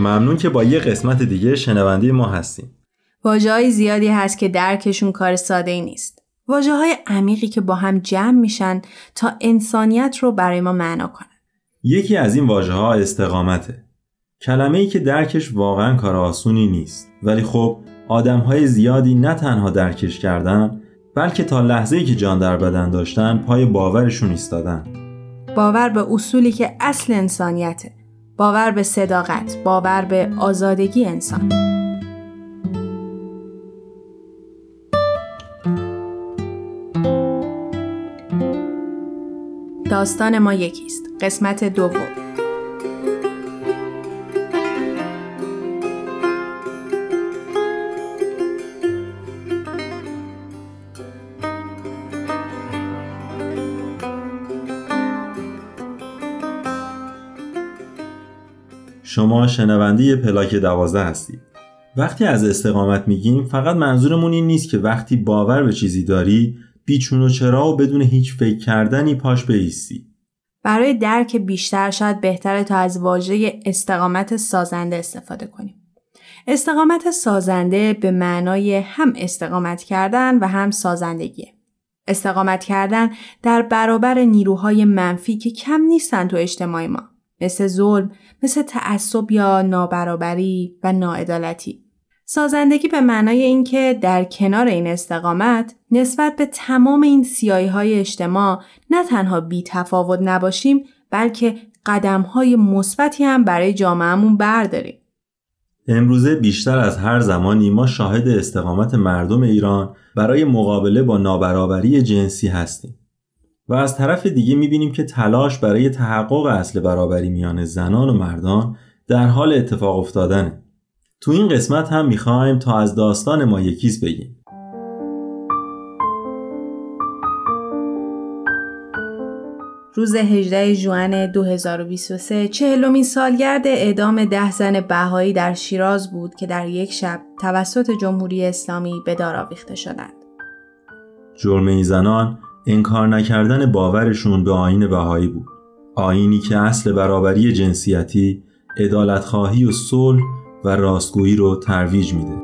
ممنون که با یه قسمت دیگه شنونده ما هستیم. واجه های زیادی هست که درکشون کار ساده ای نیست. واجه های عمیقی که با هم جمع میشن تا انسانیت رو برای ما معنا کنن. یکی از این واژه ها استقامته. کلمه ای که درکش واقعا کار آسونی نیست. ولی خب آدم های زیادی نه تنها درکش کردن بلکه تا لحظه ای که جان در بدن داشتن پای باورشون ایستادن. باور به اصولی که اصل انسانیته. باور به صداقت باور به آزادگی انسان. داستان ما یکیست قسمت دوم. شما شنونده پلاک دوازده هستید. وقتی از استقامت میگیم فقط منظورمون این نیست که وقتی باور به چیزی داری بیچون و چرا و بدون هیچ فکر کردنی پاش بیستی برای درک بیشتر شاید بهتره تا از واژه استقامت سازنده استفاده کنیم. استقامت سازنده به معنای هم استقامت کردن و هم سازندگیه. استقامت کردن در برابر نیروهای منفی که کم نیستن تو اجتماع ما. مثل ظلم، مثل تعصب یا نابرابری و ناعدالتی. سازندگی به معنای اینکه در کنار این استقامت نسبت به تمام این سیایی های اجتماع نه تنها بی تفاوت نباشیم بلکه قدم های مثبتی هم برای جامعهمون برداریم. امروزه بیشتر از هر زمانی ما شاهد استقامت مردم ایران برای مقابله با نابرابری جنسی هستیم. و از طرف دیگه می‌بینیم که تلاش برای تحقق اصل برابری میان زنان و مردان در حال اتفاق افتادنه. تو این قسمت هم می‌خوایم تا از داستان ما یکیز بگیم. روز 18 ژوئن 2023 چهلمین سالگرد اعدام ده زن بهایی در شیراز بود که در یک شب توسط جمهوری اسلامی به دار آویخته شدند. جرم این زنان انکار نکردن باورشون به آین بهایی بود آینی که اصل برابری جنسیتی، خواهی و صلح و راستگویی رو ترویج میده.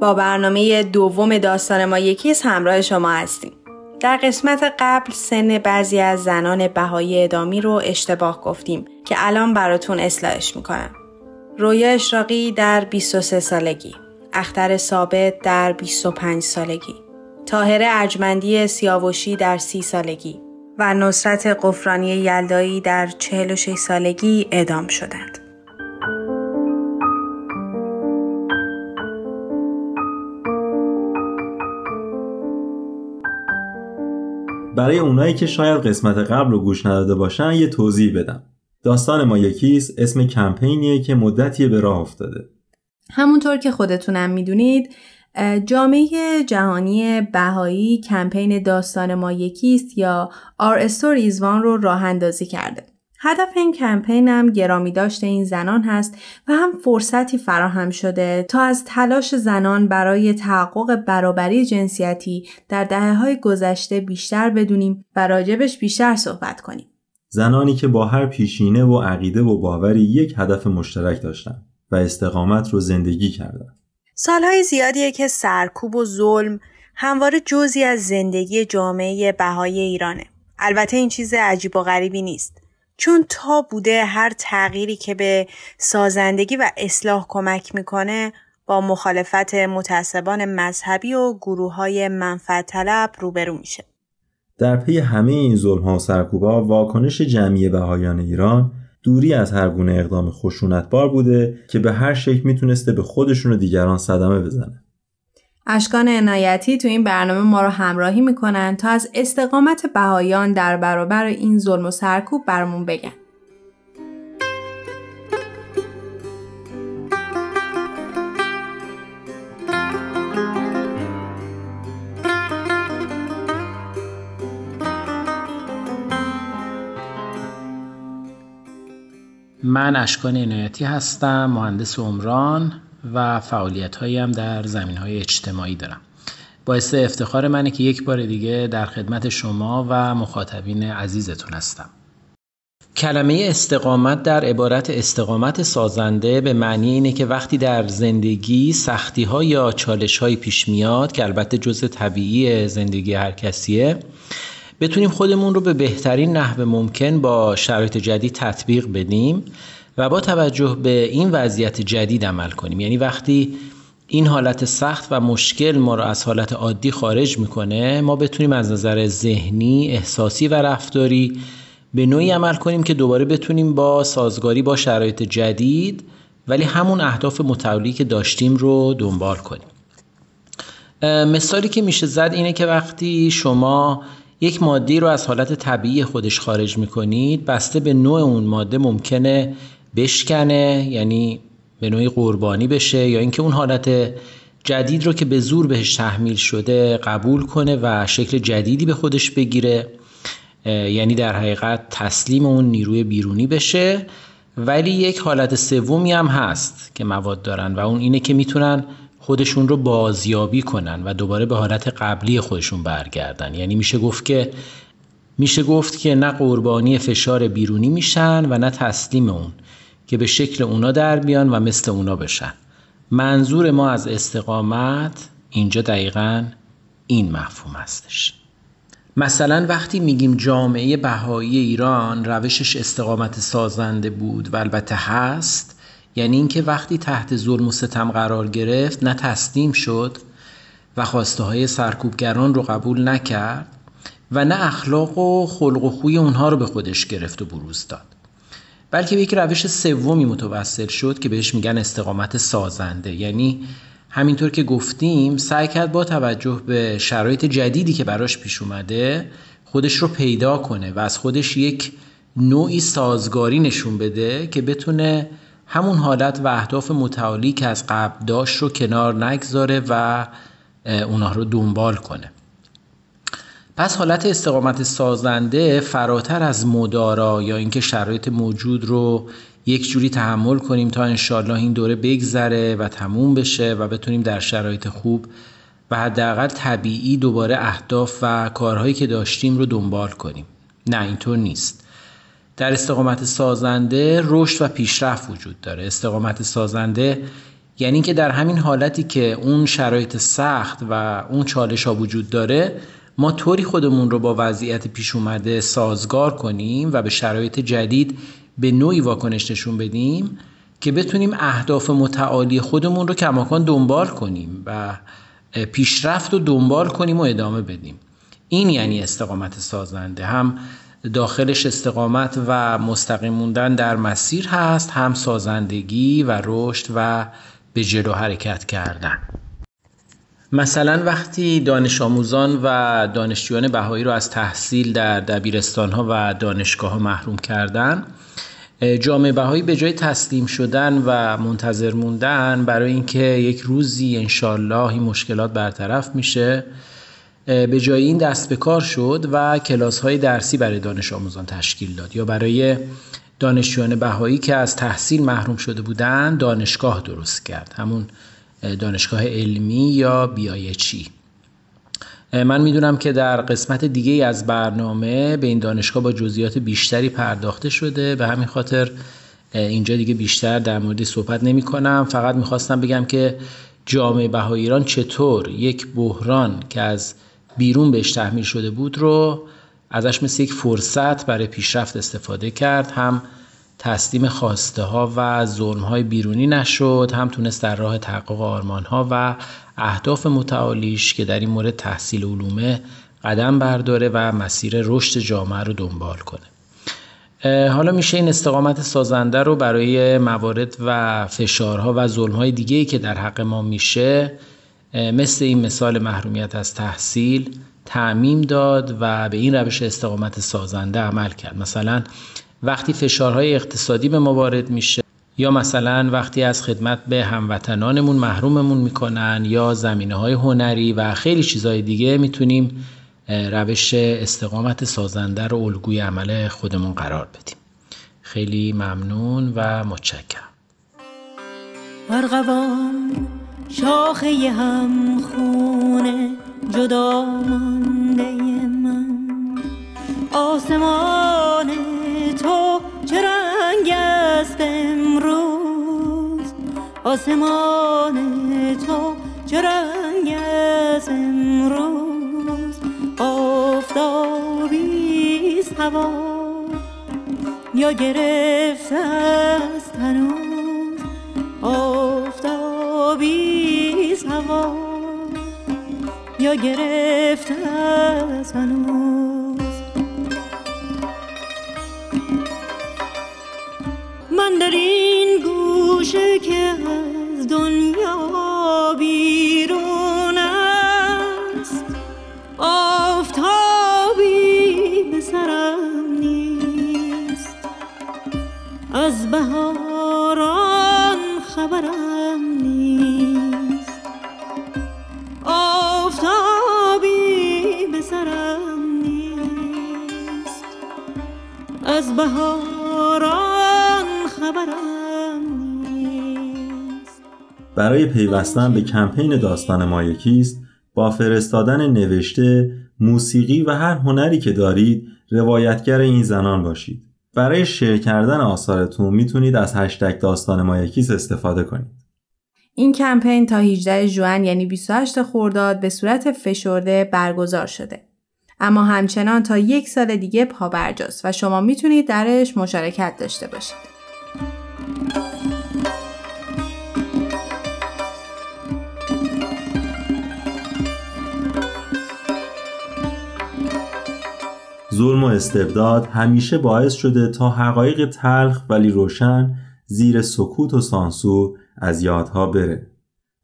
با برنامه دوم داستان ما یکیز همراه شما هستیم. در قسمت قبل سن بعضی از زنان بهایی ادامی رو اشتباه گفتیم که الان براتون اصلاحش می‌کنم. رویا اشراقی در 23 سالگی اختر ثابت در 25 سالگی تاهر ارجمندی سیاوشی در 30 سالگی و نصرت قفرانی یلدایی در 46 سالگی اعدام شدند. برای اونایی که شاید قسمت قبل رو گوش نداده باشن یه توضیح بدم. داستان ما یکیست اسم کمپینیه که مدتی به راه افتاده همونطور که خودتونم می‌دونید جامعه جهانی بهایی کمپین داستان ما یکیست یا Stories One رو راه اندازی کرده. هدف این کمپین هم گرامی داشته این زنان هست و هم فرصتی فراهم شده تا از تلاش زنان برای تحقق برابری جنسیتی در دهه های گذشته بیشتر بدونیم و راجبش بیشتر صحبت کنیم. زنانی که با هر پیشینه و عقیده و باوری یک هدف مشترک داشتن و استقامت رو زندگی کردن. سالهای زیادیه که سرکوب و ظلم همواره جزی از زندگی جامعه بهای ایرانه. البته این چیز عجیب و غریبی نیست. چون تا بوده هر تغییری که به سازندگی و اصلاح کمک می‌کنه با مخالفت متعصبان مذهبی و گروه های منفعت طلب روبرو میشه. در پی همه این ظلم ها و سرکوبا واکنش جمعی بهایان ایران دوری از هر گونه اقدام خشونتبار بوده که به هر شکل می‌تونسته به خودشون و دیگران صدمه بزنه. اشکان عنایتی تو این برنامه ما رو همراهی می‌کنن تا از استقامت بهایان در برابر این ظلم و سرکوب برامون بگن. من اشکان عنایتی هستم مهندس عمران و فعالیت هایم در زمین های اجتماعی دارم. باعث افتخار منه که یک بار دیگه در خدمت شما و مخاطبین عزیزتون هستم. کلمه استقامت در عبارت استقامت سازنده به معنی اینه که وقتی در زندگی سختی ها یا چالش های پیش میاد که البته جزء طبیعی زندگی هر کسیه بتونیم خودمون رو به بهترین نحو ممکن با شرایط جدید تطبیق بدیم و با توجه به این وضعیت جدید عمل کنیم. یعنی وقتی این حالت سخت و مشکل ما رو از حالت عادی خارج می‌کنه ما بتونیم از نظر ذهنی، احساسی و رفتاری به نوعی عمل کنیم که دوباره بتونیم با سازگاری با شرایط جدید ولی همون اهداف متعالی که داشتیم رو دنبال کنیم. مثالی که میشه زد اینه که وقتی شما یک ماده رو از حالت طبیعی خودش خارج می‌کنید بسته به نوع اون ماده ممکنه بشکنه یعنی به نوعی قربانی بشه یا اینکه اون حالت جدید رو که به زور بهش تحمیل شده قبول کنه و شکل جدیدی به خودش بگیره. یعنی در حقیقت تسلیم اون نیروی بیرونی بشه. ولی یک حالت سومی هم هست که مواد دارن و اون اینه که می‌تونن خودشون رو بازیابی کنن و دوباره به حالت قبلی خودشون برگردن. یعنی میشه گفت که میشه گفت که نه قربانی فشار بیرونی میشن و نه تسلیم اون که به شکل اونا در بیان و مثل اونا بشن. منظور ما از استقامت اینجا دقیقا این مفهوم هستش. مثلا وقتی میگیم جامعه بهایی ایران روشش استقامت سازنده بود و البته هست یعنی اینکه وقتی تحت ظلم و ستم قرار گرفت نه تسلیم شد و خواسته های سرکوبگران رو قبول نکرد و نه اخلاق و خلق و خوی اونها رو به خودش گرفت و بروز داد. بلکه به یک روش سومی متوسل شد که بهش میگن استقامت سازنده. یعنی همینطور که گفتیم سعی کرد با توجه به شرایط جدیدی که براش پیش اومده خودش رو پیدا کنه و از خودش یک نوعی سازگاری نشون بده که بتونه همون حالت و اهداف متعالی که از قبل داشت رو کنار نگذاره و اونها رو دنبال کنه. پس حالت استقامت سازنده فراتر از مدارا یا اینکه شرایط موجود رو یک جوری تحمل کنیم تا انشالله این دوره بگذره و تموم بشه و بتونیم در شرایط خوب و حداقل طبیعی دوباره اهداف و کارهایی که داشتیم رو دنبال کنیم. نه اینطور نیست. در استقامت سازنده رشد و پیشرفت وجود داره. استقامت سازنده یعنی که در همین حالتی که اون شرایط سخت و اون چالش ها وجود داره ما طوری خودمون رو با وضعیت پیش اومده سازگار کنیم و به شرایط جدید به نوعی واکنش نشون بدیم که بتونیم اهداف متعالی خودمون رو کماکان دنبال کنیم و پیشرفت رو دنبال کنیم و ادامه بدیم. این یعنی استقامت سازنده. هم داخلش استقامت و مستقیم موندن در مسیر هست هم سازندگی و رشد و به جلو حرکت کردن. مثلا وقتی دانش آموزان و دانشجویان بهایی رو از تحصیل در دبیرستان ها و دانشگاه ها محروم کردن جامعه بهایی به جای تسلیم شدن و منتظر موندن برای اینکه یک روزی انشالله این مشکلات برطرف میشه به جای این دست به کار شد و کلاس های درسی برای دانش آموزان تشکیل داد. یا برای دانشجویان بهایی که از تحصیل محروم شده بودند دانشگاه درست کرد. همون دانشگاه علمی یا بیایچی من می‌دونم که در قسمت دیگه از برنامه به این دانشگاه با جزئیات بیشتری پرداخته شده. به همین خاطر اینجا دیگه بیشتر در مورد صحبت نمی کنم فقط می‌خواستم بگم که جامعه بهای ایران چطور یک بحران که از بیرون بهش تحمیل شده بود رو ازش مثل یک فرصت برای پیشرفت استفاده کرد. هم تسلیم خواسته ها و ظلم های بیرونی نشد هم تونست در راه تحقق آرمان ها و اهداف متعالیش که در این مورد تحصیل علومه قدم برداره و مسیر رشد جامعه رو دنبال کنه. حالا میشه این استقامت سازنده رو برای موارد و فشارها و ظلمهای دیگه که در حق ما میشه مثل این مثال محرومیت از تحصیل تعمیم داد و به این روش استقامت سازنده عمل کرد. مثلا وقتی فشارهای اقتصادی به ما وارد میشه یا مثلا وقتی از خدمت به هموطنانمون محروممون می‌کنن یا زمینه های هنری و خیلی چیزهای دیگه می‌تونیم روش استقامت سازنده رو الگوی عمل خودمون قرار بدیم. خیلی ممنون و متشکرم. شاخه هم خونه جدا مانده من. آسمان تو چه رنگ است امروز؟ آسمان تو چه رنگ است امروز؟ آفتابی هوا. یا گرفته است هنوز؟ آفتابی یا گرفته است هنوز. من در این گوشه که از دنیا برای پیوستن به کمپین داستان ما یکیست با فرستادن نوشته، موسیقی و هر هنری که دارید روایتگر این زنان باشید. برای شیر کردن آثارتون می‌تونید از هشتگ داستان ما یکیست استفاده کنید. این کمپین تا 18 ژوئن یعنی 28 خرداد به صورت فشرده برگزار شده. اما همچنان تا یک سال دیگه پابرجاست و شما می‌تونید درش مشارکت داشته باشید. ظلم و استبداد همیشه باعث شده تا حقایق تلخ ولی روشن زیر سکوت و سانسور از یادها بره.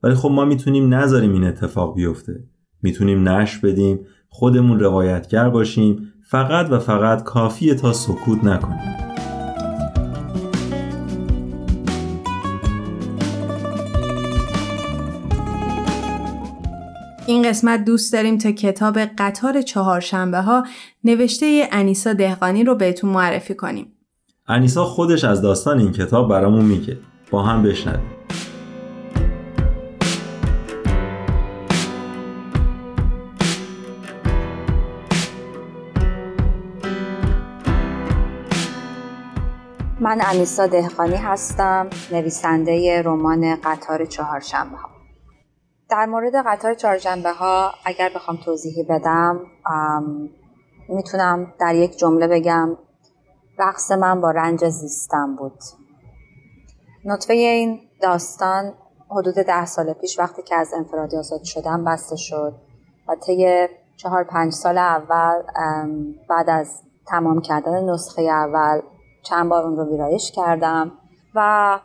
ولی خب ما می‌تونیم نذاریم این اتفاق بیفته. می‌تونیم نش بدیم خودمون روایتگر باشیم فقط و فقط کافیه تا سکوت نکنیم. قسمت دوست داریم تا کتاب قطار چهارشنبه ها نوشته انیسا دهقانی رو بهتون معرفی کنیم. انیسا خودش از داستان این کتاب برامون میگه. با هم بشنویم. من انیسا دهقانی هستم نویسنده رمان قطار چهارشنبه ها در مورد قطار چهارشنبه ها اگر بخوام توضیحی بدم می‌تونم در یک جمله بگم. رقص من با رنج زیستم بود. نطفه این داستان حدود ده سال پیش وقتی که از انفرادی آزاد شدم بسته شد و طی چهار پنج سال اول بعد از تمام کردن نسخه اول چند بار اون رو ویرایش کردم و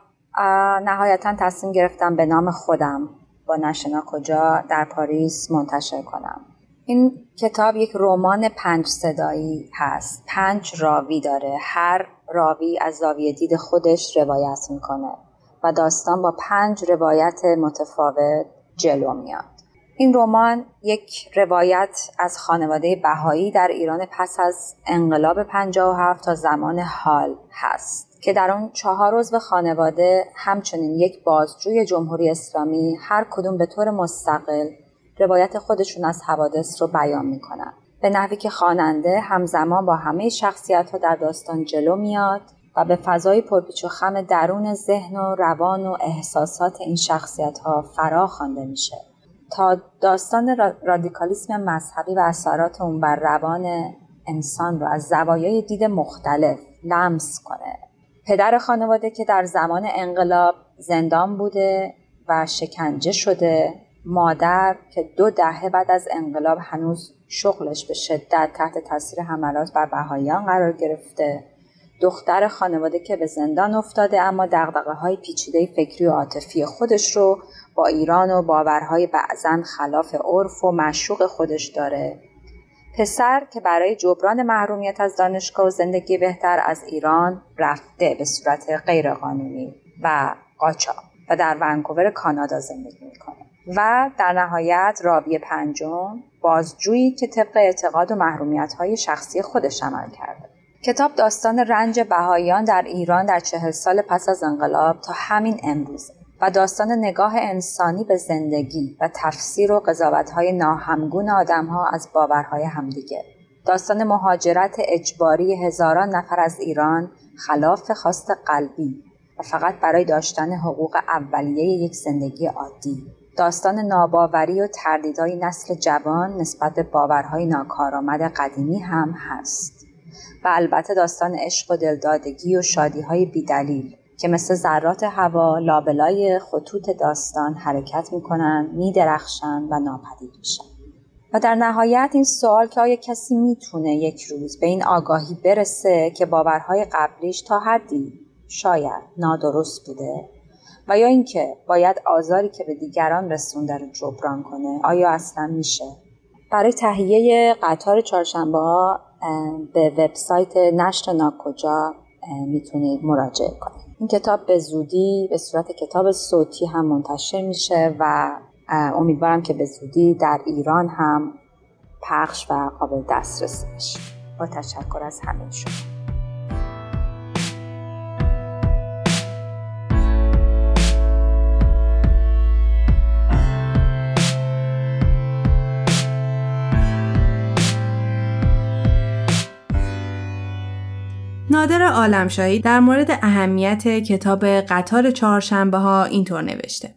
نهایتا تصمیم گرفتم به نام خودم با نشنا کجا در پاریس منتشر کنم. این کتاب یک رمان پنج صدایی هست. پنج راوی داره. هر راوی از زاویه دید خودش روایت می‌کنه و داستان با پنج روایت متفاوت جلو میاد. این رمان یک روایت از خانواده بهایی در ایران پس از انقلاب 57 تا زمان حال هست. که در آن چهار عضو خانواده همچنین یک بازجوی جمهوری اسلامی هر کدوم به طور مستقل روایت خودشون از حوادث رو بیان می‌کنن. به نحوی که خواننده همزمان با همه شخصیت ها در داستان جلو میاد و به فضای پرپیچ و خم درون ذهن و روان و احساسات این شخصیت ها فرا خوانده میشه. تا داستان رادیکالیسم مذهبی و اثرات اون بر روان انسان رو از زوایای دید مختلف لمس کنه. پدر خانواده که در زمان انقلاب زندان بوده و شکنجه شده مادر که دو دهه بعد از انقلاب هنوز شغلش به شدت تحت تاثیر حملات بر بهاییان قرار گرفته. دختر خانواده که به زندان افتاده اما دقدقه های پیچیده فکری و عاطفی خودش رو با ایران و باورهای بعضا خلاف عرف و مشوق خودش داره. پسر که برای جبران محرومیت از دانشگاه و زندگی بهتر از ایران رفته به صورت غیرقانونی و قاچاق و در ونکوور کانادا زندگی می‌کنه و در نهایت رابی پنجم بازجویی که طبق اعتقاد و محرومیت های شخصی خودش عمل کرده. کتاب داستان رنج بهاییان در ایران در چهل سال پس از انقلاب تا همین امروز و داستان نگاه انسانی به زندگی و تفسیر و قضاوتهای ناهمگون آدمها از باورهای همدیگه. داستان مهاجرت اجباری هزاران نفر از ایران خلاف خواست قلبی و فقط برای داشتن حقوق اولیه یک زندگی عادی. داستان ناباوری و تردیدهای نسل جوان نسبت به باورهای ناکارآمد قدیمی هم هست. و البته داستان عشق و دلدادگی و شادیهای بیدلیل. که مثل ذرات هوا لابلای خطوط داستان حرکت می‌کنن میدرخشن و ناپدید میشن. و در نهایت این سوال که آیا کسی می‌تونه یک روز به این آگاهی برسه که باورهای قبلیش تا حدی شاید نادرست بوده؟ و یا اینکه باید آزاری که به دیگران رسونده رو جبران کنه آیا اصلا میشه؟ برای تهیه قطار چهارشنبه ها به وبسایت نشر ناکجا می‌تونید مراجعه کنید. این کتاب به زودی به صورت کتاب صوتی هم منتشر میشه و امیدوارم که به زودی در ایران هم پخش و قابل دسترسی بشه. با تشکر از همه شما. نادر عالمشاهی در مورد اهمیت کتاب قطار چهارشنبه ها اینطور نوشته.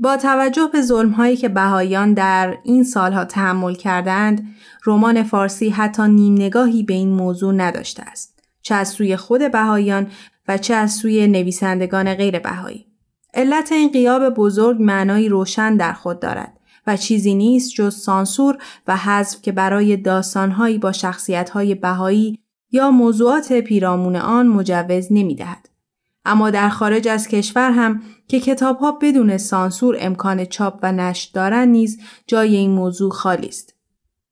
با توجه به ظلم هایی که بهایان در این سالها تحمل کردند، رمان فارسی حتی نیم نگاهی به این موضوع نداشته است. چه از سوی خود بهایان و چه از سوی نویسندگان غیر بهایی. علت این قیاب بزرگ معنایی روشن در خود دارد و چیزی نیست جز سانسور و حذف که برای داستانهایی با شخصیتهای بهایی یا موضوعات پیرامون آن مجوز نمی دهد. اما در خارج از کشور هم که کتاب ها بدون سانسور امکان چاپ و نشر دارند نیز جای این موضوع خالی است.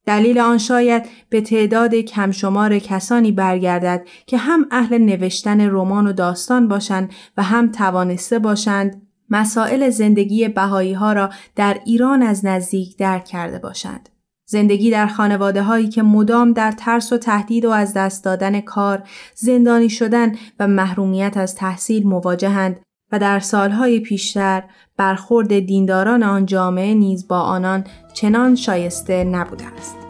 دلیل آن شاید به تعداد کمشمار کسانی برگردد که هم اهل نوشتن رمان و داستان باشند و هم توانسته باشند مسائل زندگی بهایی ها را در ایران از نزدیک درک کرده باشند. زندگی در خانواده هایی که مدام در ترس و تهدید و از دست دادن کار، زندانی شدن و محرومیت از تحصیل مواجهند و در سالهای پیشتر برخورد دینداران آن جامعه نیز با آنان چنان شایسته نبوده است.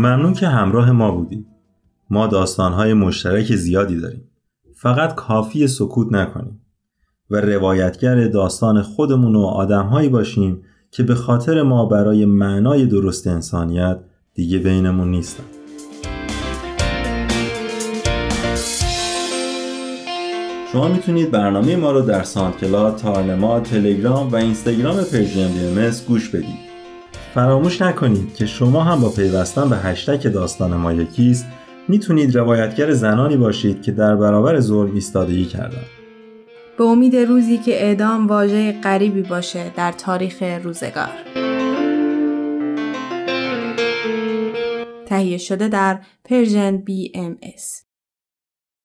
ممنون که همراه ما بودید. ما داستانهای مشترک زیادی داریم. فقط کافی سکوت نکنیم و روایتگر داستان خودمون و آدمهایی باشیم که به خاطر ما برای معنای درست انسانیت دیگه بینمون نیستن. شما می‌تونید برنامه ما رو در SoundCloud، تارنما، تلگرام و اینستاگرام بی گوش بدید. فراموش نکنید که شما هم با پیوستن به هشتگ داستان ما یکیست می‌تونید روایتگر زنانی باشید که در برابر ظلم ایستادگی کردن. به امید روزی که اعدام واژه غریبی باشه در تاریخ روزگار. تهیه شده در پرژن BMS